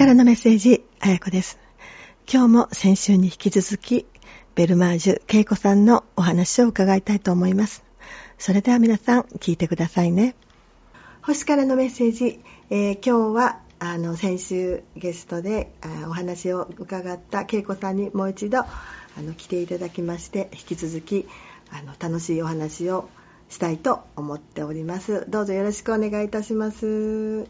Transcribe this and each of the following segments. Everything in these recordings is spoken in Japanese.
からのメッセージ、あやこです。今日も先週に引き続き、ベルマージュ恵子さんのお話を伺いたいと思います。それでは皆さん、聞いてくださいね。星からのメッセージ、えー今日は、あの、先週ゲストであーお話を伺った恵子さんにもう一度、あの、来ていただきまして、引き続き、あの、楽しいお話をしたいと思っております。どうぞよろしくお願いいたします。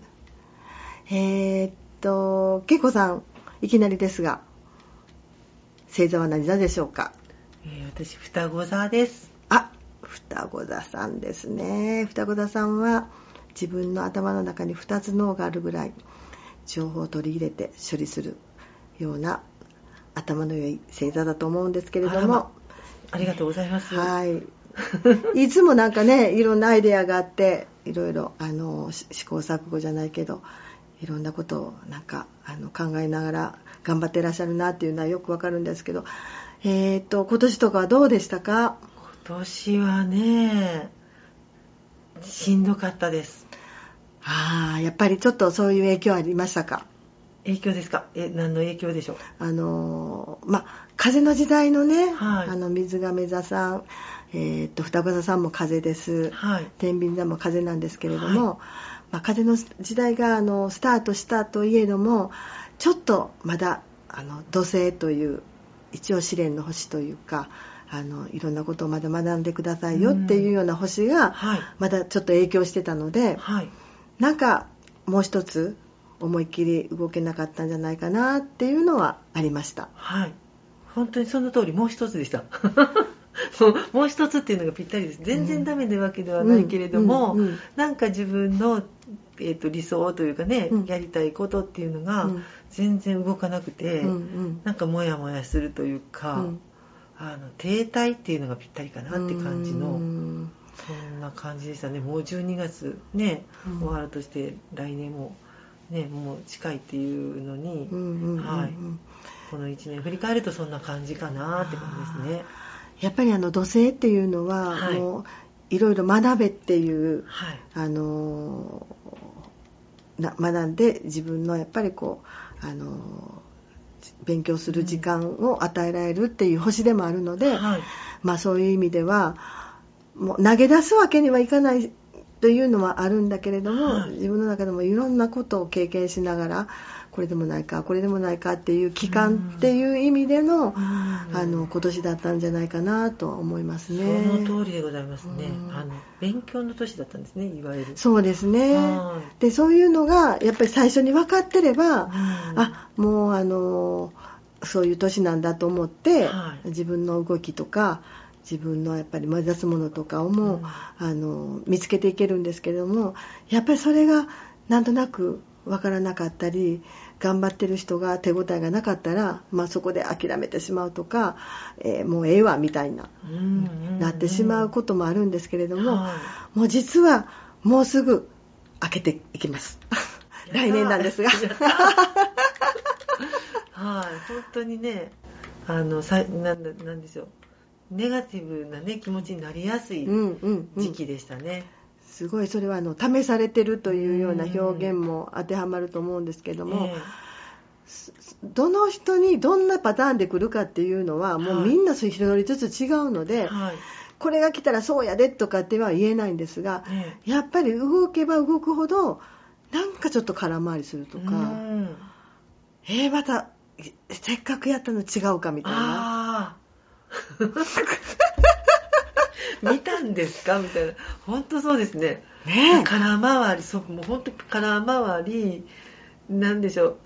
えーっと、恵子さん、いきなりですが、星座は何座でしょうか？えー私、双子座です。あ、双子座さんですね。双子座さんは自分の頭の中に2つ脳があるぐらい情報を取り入れて処理するような頭の良い星座だと思うんですけれどもま、ありがとうございます。はい。いつもなんかね、いろんなアイデアがあって、いろいろ、あの、し試行錯誤じゃないけど、いろんなことをなんか、あの、考えながら頑張ってらっしゃるなっていうのはよくわかるんですけど、えーっと、今年とかはどうでしたか？今年はね、しんどかったです。ああ、やっぱりちょっとそういう影響ありましたか？影響ですか？え、何の影響でしょう？あのーまあ風の時代のね、はい。あの水亀座さん、えーっと双子座さんも風です、はい。天秤座も風なんですけれども、まあ、風の時代があのスタートしたといえどもちょっとまだあの土星という一応試練の星というかあのいろんなことをまだ学んでくださいよっていうような星がはい。まだちょっと影響してたのではい。なんかもう一つ思いっきり動けなかったんじゃないかなっていうのはありました。はい。本当にその通り、もう一つでした。も うもう一つっていうのがぴったりです。全然ダメなわけではないけれども、うんうんうんなんか自分の、えー、と理想というかね、うん。やりたいことっていうのがうん。全然動かなくて、うんうん。なんかモヤモヤするというか、うん。あの停滞っていうのがぴったりかなって感じうのん。そんな感じでしたね。もう12月ね、うん。終わるとして来年もねもう近いっていうのに、うんうんうんはい。この1年振り返るとそんな感じかなって感じですねやっぱりあの土星っていうのは、はい。もういろいろ学べっていうはい。あの学んで自分のやっぱりこうあのー勉強する時間を与えられるっていう星でもあるので、はい。まあそういう意味ではもう投げ出すわけにはいかないというのはあるんだけれども、はい。自分の中でもいろんなことを経験しながらこれでもないかこれでもないかっていう期間っていう意味での,、あの今年だったんじゃないかなとは思いますそね。の通りでございますね、うん。あの勉強の年だったんですねいわゆる。そうですね。は。で、そういうのが、やっぱり最初に分かってれば、うん。あ、もう、あの、そういう年なんだと思って、はい。自分の動きとか、自分のやっぱり目指すものとかをも、うん。あの、見つけていけるんですけれども、やっぱりそれが、なんとなく分からなかったり、頑張ってる人が手応えがなかったら、まあそこで諦めてしまうとか、えーもうええわ、みたいな、うんうんうんなってしまうこともあるんですけれども、はいもう実はもうすぐ開けていきます。来年なんですが。はい、本当にね、あの、さなんだなんでしょう。ネガティブなね、気持ちになりやすいうんうんうん時期でしたね。すごいそれはあの試されてるというような表現も当てはまると思うんですけども、えどの人にどんなパターンで来るかっていうのはもうはいみんなそれ一人ずつ違うのえで、はい。これが来たらそうやでとかっては言えないんですが、えやっぱり動けば動くほどなんかちょっと空回りするえとか、うん。えー、またせっかくやったの違うかみたいな。見たんですか？みたいな。本当そうですね。ねえ空回り、そう、もう本当空回り、なんでしょう。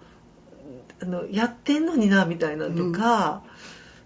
あの、やってんのにな、みたいなとか、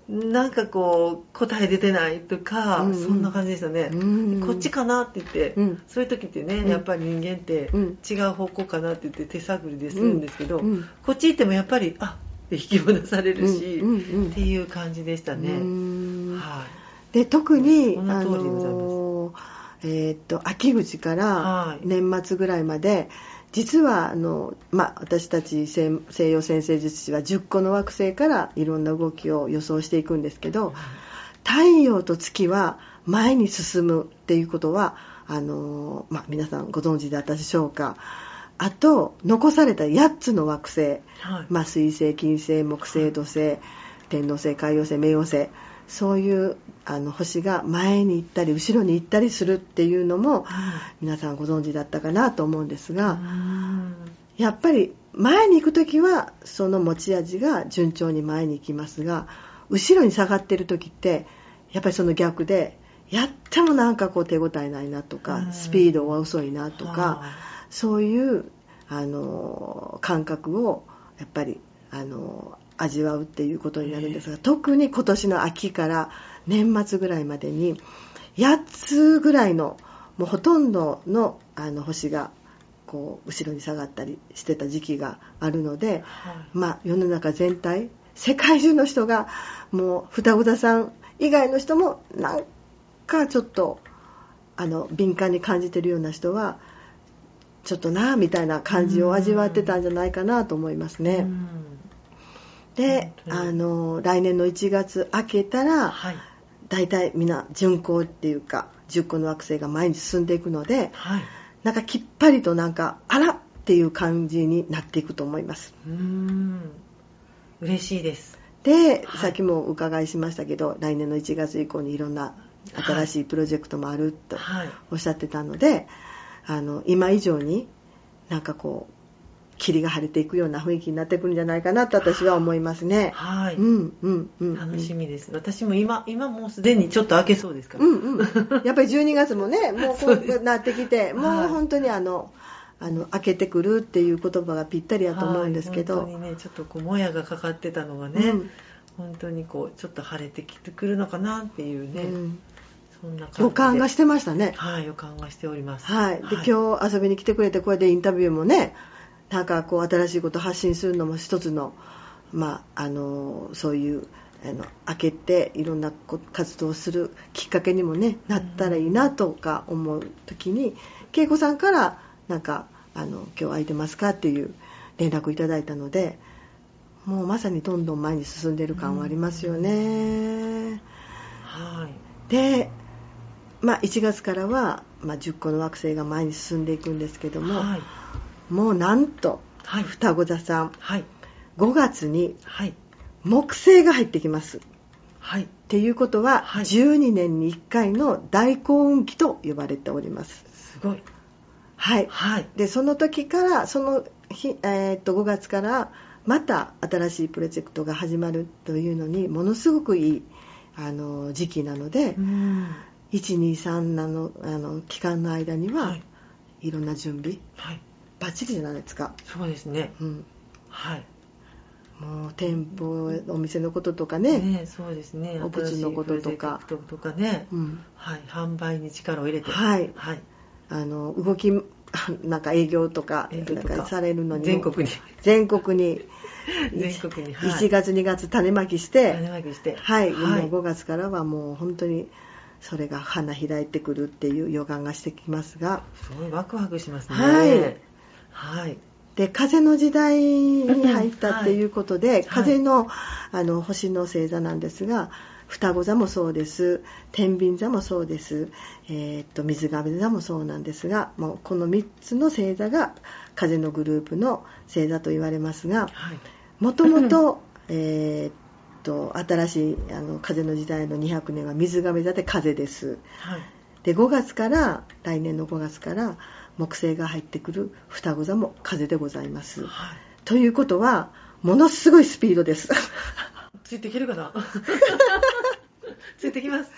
なんかこう、答え出てないとか、うんうんそんな感じでしたね。うんこっちかなって言って、うんそういう時ってね、うんやっぱり人間ってうん違う方向かなって言って手探りでするんですけど、うんうんこっち行ってもやっぱり、あって引き戻されるし、うんうんうんっていう感じでしたね。はい。で特に、あのえーっと秋口からはい。年末ぐらいまで、実はあの、まあ、私たち西西洋先生術師は10個の惑星からいろんな動きを予想していくんですけど太陽と月は前に進むっていうことはあの、まあ、皆さんご存知であったでしょうか。あと残された8つの惑星、はい。まあ、水星金星木星土星天王星海王星冥王星そういうあの星が前に行ったり後ろに行ったりするっていうのも皆さんご存知だったかなと思うんですが、うん。やっぱり前に行く時はその持ち味が順調に前に行きますが後ろに下がってる時ってやっぱりその逆でやってもなんかこう手応えないなとか、うん。スピードが遅いなとか、はそういうあの感覚をやっぱりあの味わうっていうことになるんですが特に今年の秋から年末ぐらいまでに8つぐらいのもうほとんどのあの星がこう後ろに下がったりしてた時期があるので、はいまあ、世の中全体世界中の人がもう双子座さん以外の人もなんかちょっとあの敏感に感じてるような人はちょっとなみたいな感じを味わってたんじゃないかなと思いますね。うんであの来年の1月明けたらはい。大体みんな巡行っていうか10個の惑星が前に進んでいくのではい。なんかきっぱりとなんかあらっていう感じになっていくと思います。うん。嬉しいです。で、はい。さっきもお伺いしましたけど来年の1月以降にいろんな新しいプロジェクトもあるとはい。おっしゃってたので、あの今以上になんかこう霧が晴れていくような雰囲気になってくるんじゃないかなと私は思いますね。はい、うんうんうん、楽しみです。私も今今もうすでにちょっと開けそうですから、うんうん、やっぱり12月もね もうこそうなってきてもはい。う本当にあのあの開けてくるっていう言葉がぴったりだと思うんですけど、はい本当にねちょっとこうもやがかかってたのがね、うん。本当にこうちょっと晴れてきてくるのかなっていうね、うん。そんな感じで。予感がしてましたね。はい予感がしております。はい、で今日遊びに来てくれてこうやってインタビューもねなんかこう新しいこと発信するのも一つの,、まあ、あのそういうあの開けていろんなこ活動をするきっかけにも、ね、なったらいいなとか思う時に恵子さんからなんかあの「今日空いてますか?」っていう連絡をいただいたのでもうまさにどんどん前に進んでる感はありますよね。はいで、まあ、1月からは、まあ、10個の惑星が前に進んでいくんですけども、はいもうなんとはい。双子座さん。はい。5月にはい。木星が入ってきます。はい。っていうことは、はい。12年に1回の大幸運期と呼ばれております。すごい。はい。はい。で、その時から、その日、えーっと、5月から、また新しいプロジェクトが始まるというのに、ものすごくいい、あの、時期なので、うん。123のあの期間の間には、はい。い、ろんな準備はいバッチリじゃないですか、そうですね。うん、はい。もう店舗お店のこととかね。ねそうですね。お物のこととか。とかね、うん、はい。販売に力を入れて。はい。はい。あの動き なんか営業とかされるのにも。全国に。全国に。全国に。はい。1月2月種まきして、種まきして。はい、はい。もう5月からはもう本当にそれが花開いてくるっていう予感がしてきますが。すごいワクワクしますね。はいはい。で風の時代に入ったっていうことで、はい。風のあの星の星座なんですが双子座もそうです。天秤座もそうです、えーっと水亀座もそうなんですがもうこの3つの星座が風のグループの星座と言われますがはい。もともと 新しいあの風の時代の200年は水亀座で風です。はい。で5月から来年の5月から木星が入ってくる双子座も風でございます。はい。ということはものすごいスピードです。ついていけるかな？ついてきます。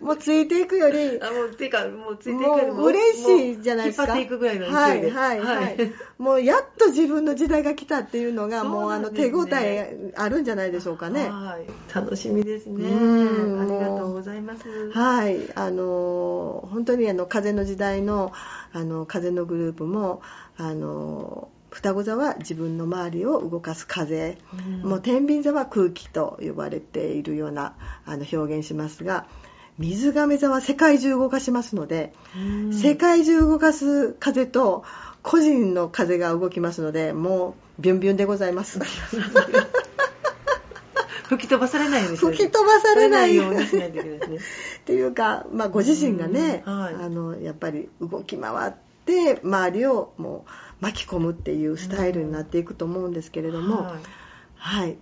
もうついていくより。あもうていうかもうついていくよりもう嬉しいじゃないですか。引っ張っていくぐらいの勢いで。はいはいはい、もうやっと自分の時代が来たっていうのがそうもうあの手応えあるんじゃないでしょうかね。はい。楽しみですね。うん。ありがとうございます。はい、あの本当にあの風の時代のあの風のグループもあの双子座は自分の周りを動かす風、うん。もう天秤座は空気と呼ばれているようなあの表現しますが水亀座は世界中動かしますので、うん。世界中動かす風と個人の風が動きますのでもうビュンビュンでございます。吹き飛ばされないようにしない吹き飛ばされないようにしないといけないですね。っていうか、まあ、ご自身がね、うん。はい。あのやっぱり動き回って周りをも巻き込むっていうスタイルになっていくと思うんですけれども、はいはい。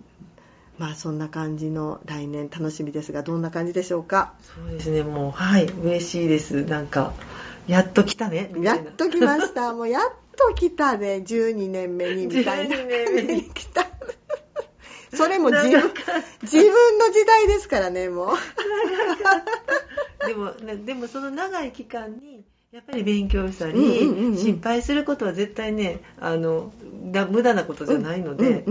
まあそんな感じの来年楽しみですが、どんな感じでしょうか？そうですねもうはい嬉しいですなんかやっと来たねやっと来ました。もうやっと来たね。12年目にみたいな。12年目に来た。それも自分自分の時代ですからね、もう。でもねでもその長い期間にやっぱり勉強したり、うんうんうんうん。失敗することは絶対ねあのだ無駄なことじゃないので、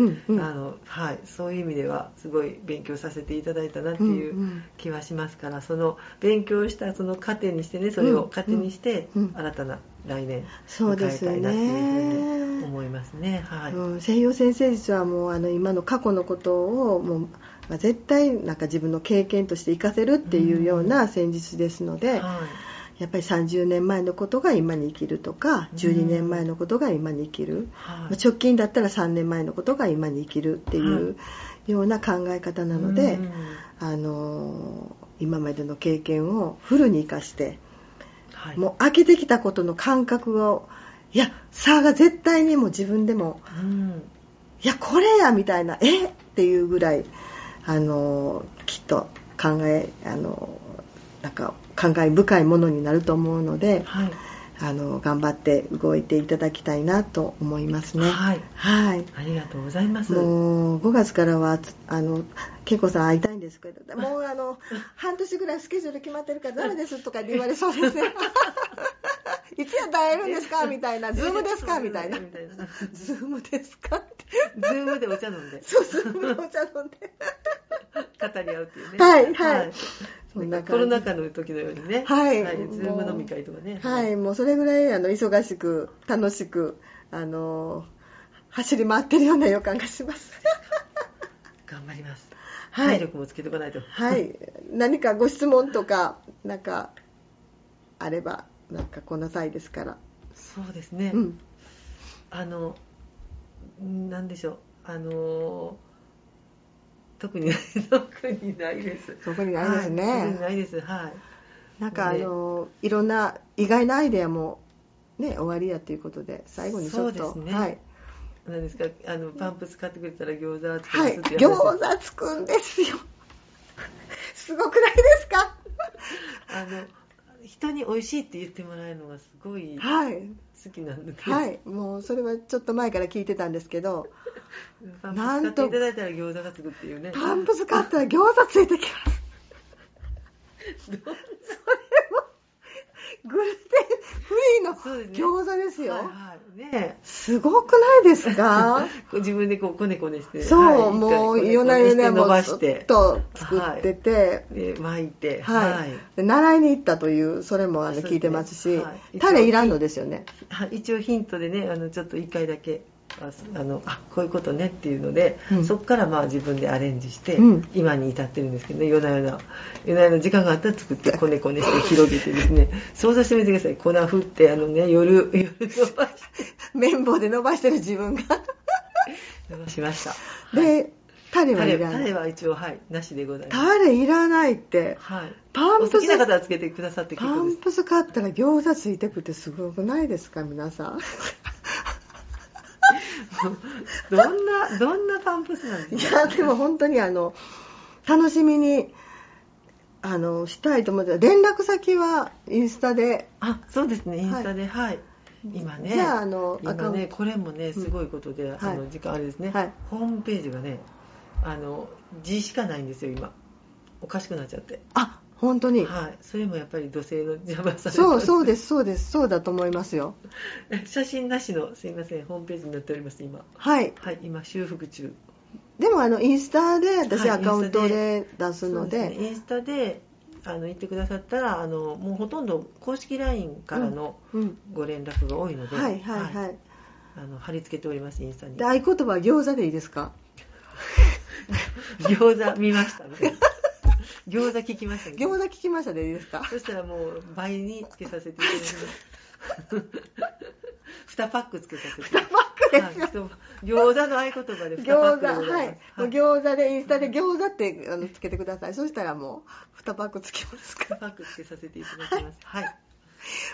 そういう意味ではすごい勉強させていただいたなっていううんうん気はしますから、その勉強したその糧にしてねそれを糧にして、うんうん。新たな来年迎えたいなっていうふうにね。思いますね。はい、うん、西洋先生術はもうあの今の過去のことをもう、まあ絶対なんか自分の経験として活かせるっていうような戦術ですので、はいやっぱり30年前のことが今に生きるとか12年前のことが今に生きる、はい。直近だったら3年前のことが今に生きるっていうような考え方なので、うん。あの今までの経験をフルに生かしてはい、もう開けてきたことの感覚をいや差が絶対にもう自分でもうん。いやこれやみたいなえ？っていうぐらいあのきっと考えあのなんか感慨深いものになると思うのではい。あの頑張って動いていただきたいなと思いますね。はい。はい。ありがとうございます。もう5月からはあの恵子さん会いたいんですけども うあの半年ぐらいスケジュール決まってるからダメですとかって言われそうですね いつやったら会えるんですか？みたいな。 Zoom ですか？みたいな。ズームですか？って。 Zoom でお茶飲んで。そう Zoom でお茶飲んで。語り合うっていうね。はい。はいそんな感じコロナ禍の時のようにね。はい Zoom 飲み会とかね。はい、もうそれぐらいあの忙しく楽しくあの走り回ってるような予感がします。頑張ります。はい体力もつけておかないと。はい、何かご質問とかなんかあればなんかこの際ですから。そうですね。うん、あの、なんでしょう。あの、特に 特にないです。特にないですねはい特にないです。はい。なんかあのいろんな意外なアイデアもね終わりやということで最後にちょっと、そうですねはい何ですか、あの、パンプス買ってくれたら餃子作はいりますっていう話餃子つくんですよ。すごくないですか？あの、人に美味しいって言ってもらえるのがすごいはい。好きなんで、はい、もうそれはちょっと前から聞いてたんですけど、パンプス買っていただいたら餃子がつくっていうね。パンプス買ったら餃子ついてきます。それもグルテンフリーの餃子ですよ。はいはい。ねすごくないですか？自分でこうこねこねして。そう、はいもう夜な夜な伸もうずばしてっ。と作ってて、で巻いて。はいで習いに行ったというそれもあの聞いてますし、はいタレいらんのですよね。はい一応ヒントでね、あのちょっと一回だけ。ああのあこういうことねっていうので、うん。そこからまあ自分でアレンジして、うん。今に至ってるんですけどね夜な夜な夜な夜な時間があったら作ってこねこねして広げてですね。想像してみてください。粉振ってあのね夜夜伸ばし綿棒で伸ばしてる自分が。伸ばしました。はい。で、タレはいらない。タレは一応はいなしでございます。タレいらないって。はい。パンプス。お好きな方はつけてくださって結パンプス買ったら餃子ついてくってすごくないですか皆さん どんなどんなパンプスなんでいすか？やでも本当にあの楽しみにあのしたいと思って連絡先はインスタで。あそうですね。インスタで。はい、今ね。じゃああの今ねこれもねすごいことで、はい。あの時間あれですね、はい。ホームページがねあの字しかないんですよ今。おかしくなっちゃって。あ本当に、はい。それもやっぱり土星の邪魔されそうそうですすそうです。そうだと思いますよ。写真なしのすいませんホームページになっております今。はい。はい今修復中。でもあのインスタで私はいアカウントで出すので,、そうすね。インスタであの言ってくださったらあのもうほとんど公式 LINE からのうんご連絡が多いので、はいはいはい、あの貼り付けておりますインスタに。で合言葉は餃子でいいですか？餃子見ましたみたいな 餃子聞きました餃子聞きましたでいいですか？そしたらもう倍につけさせていただきます。2パックつけさせて。2パックですよよ餃子の合言葉で2パッ餃子クでござはい。い。ます、もう餃子でインスタで餃子ってあのつけてください。そしたらもう2パックつきますか2パックつけさせていただきます。はい。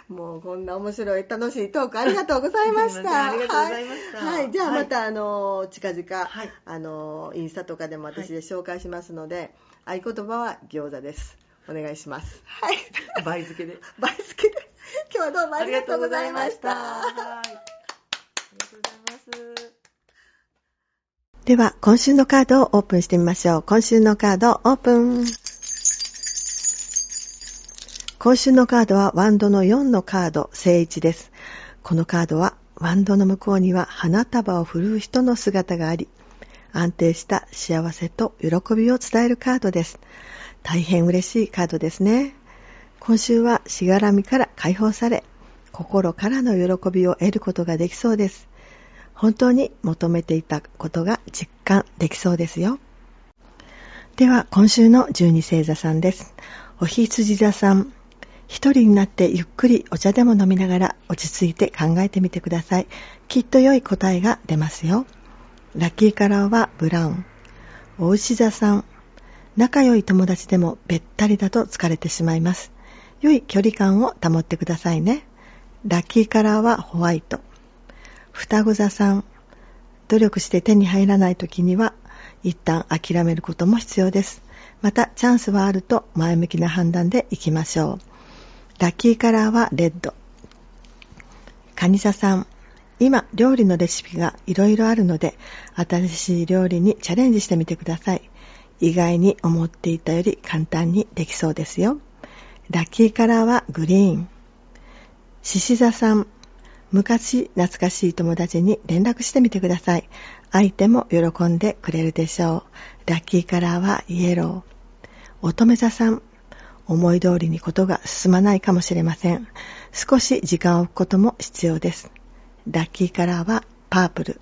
もうこんな面白い楽しいトークありがとうございました。ありがとうございました。はい、はい、じゃあまた、はい、あの近々、はい、あのインスタとかでも私で紹介しますので、合言葉は餃子です。お願いします。はい。倍付けで。倍付けで。今日はどうもありがとうございました。はい。ありがとうございます。では、今週のカードをオープンしてみましょう。今週のカードオープン。今週のカードはワンドの4のカード、聖一です。このカードはワンドの向こうには花束を振るう人の姿があり、安定した幸せと喜びを伝えるカードです。大変嬉しいカードですね。今週はしがらみから解放され、心からの喜びを得ることができそうです。本当に求めていたことが実感できそうですよ。では、今週の十二星座さんです。おひつじ座さん、一人になってゆっくりお茶でも飲みながら落ち着いて考えてみてください。きっと良い答えが出ますよ。ラッキーカラーはブラウン。お牛座さん。仲良い友達でもべったりだと疲れてしまいます。良い距離感を保ってくださいね。ラッキーカラーはホワイト。双子座さん。努力して手に入らない時には一旦諦めることも必要です。またチャンスはあると前向きな判断でいきましょう。ラッキーカラーはレッド。カニサさん。今、料理のレシピがいろいろあるので、新しい料理にチャレンジしてみてください。意外に思っていたより簡単にできそうですよ。ラッキーカラーはグリーン。獅子座さん。昔懐かしい友達に連絡してみてください。相手も喜んでくれるでしょう。ラッキーカラーはイエロー。乙女座さん。思い通りにことが進まないかもしれません。少し時間を置くことも必要です。ラッキーカラーはパープル。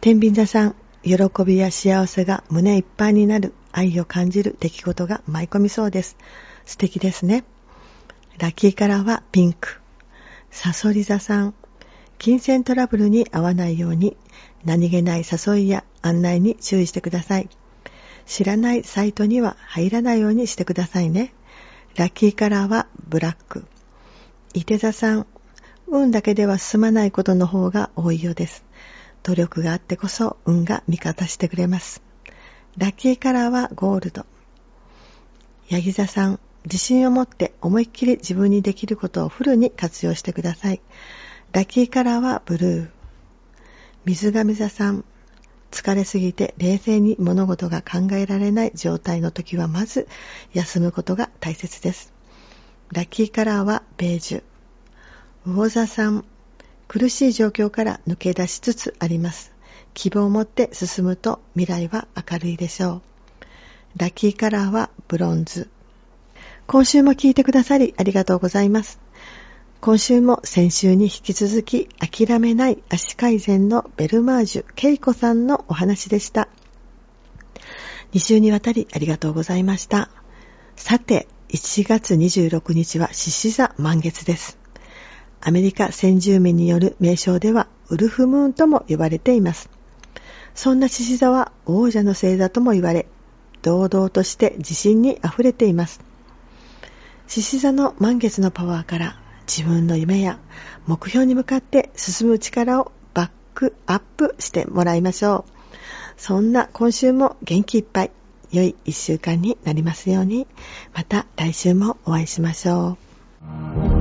天秤座さん、喜びや幸せが胸いっぱいになる愛を感じる出来事が舞い込みそうです。素敵ですね。ラッキーカラーはピンク。サソリ座さん、金銭トラブルに合わないように何気ない誘いや案内に注意してください。知らないサイトには入らないようにしてくださいね。ラッキーカラーはブラック。伊手座さん、運だけでは進まないことの方が多いようです。努力があってこそ運が味方してくれます。ラッキーカラーはゴールド。ヤギ座さん、自信を持って思いっきり自分にできることをフルに活用してください。ラッキーカラーはブルー。水亀座さん、疲れすぎて冷静に物事が考えられない状態の時はまず休むことが大切です。ラッキーカラーはベージュ。魚座さん、苦しい状況から抜け出しつつあります。希望を持って進むと未来は明るいでしょう。ラッキーカラーはブロンズ。今週も聞いてくださりありがとうございます。今週も先週に引き続き諦めない足改善のベルマージュ恵子さんのお話でした。2週にわたりありがとうございました。さて、1月26日は獅子座満月です。アメリカ先住民による名称ではウルフムーンとも呼ばれています。そんな獅子座は王者の星座とも言われ、堂々として自信に溢れています。獅子座の満月のパワーから自分の夢や目標に向かって進む力をバックアップしてもらいましょう。そんな今週も元気いっぱい、良い一週間になりますように、また来週もお会いしましょう。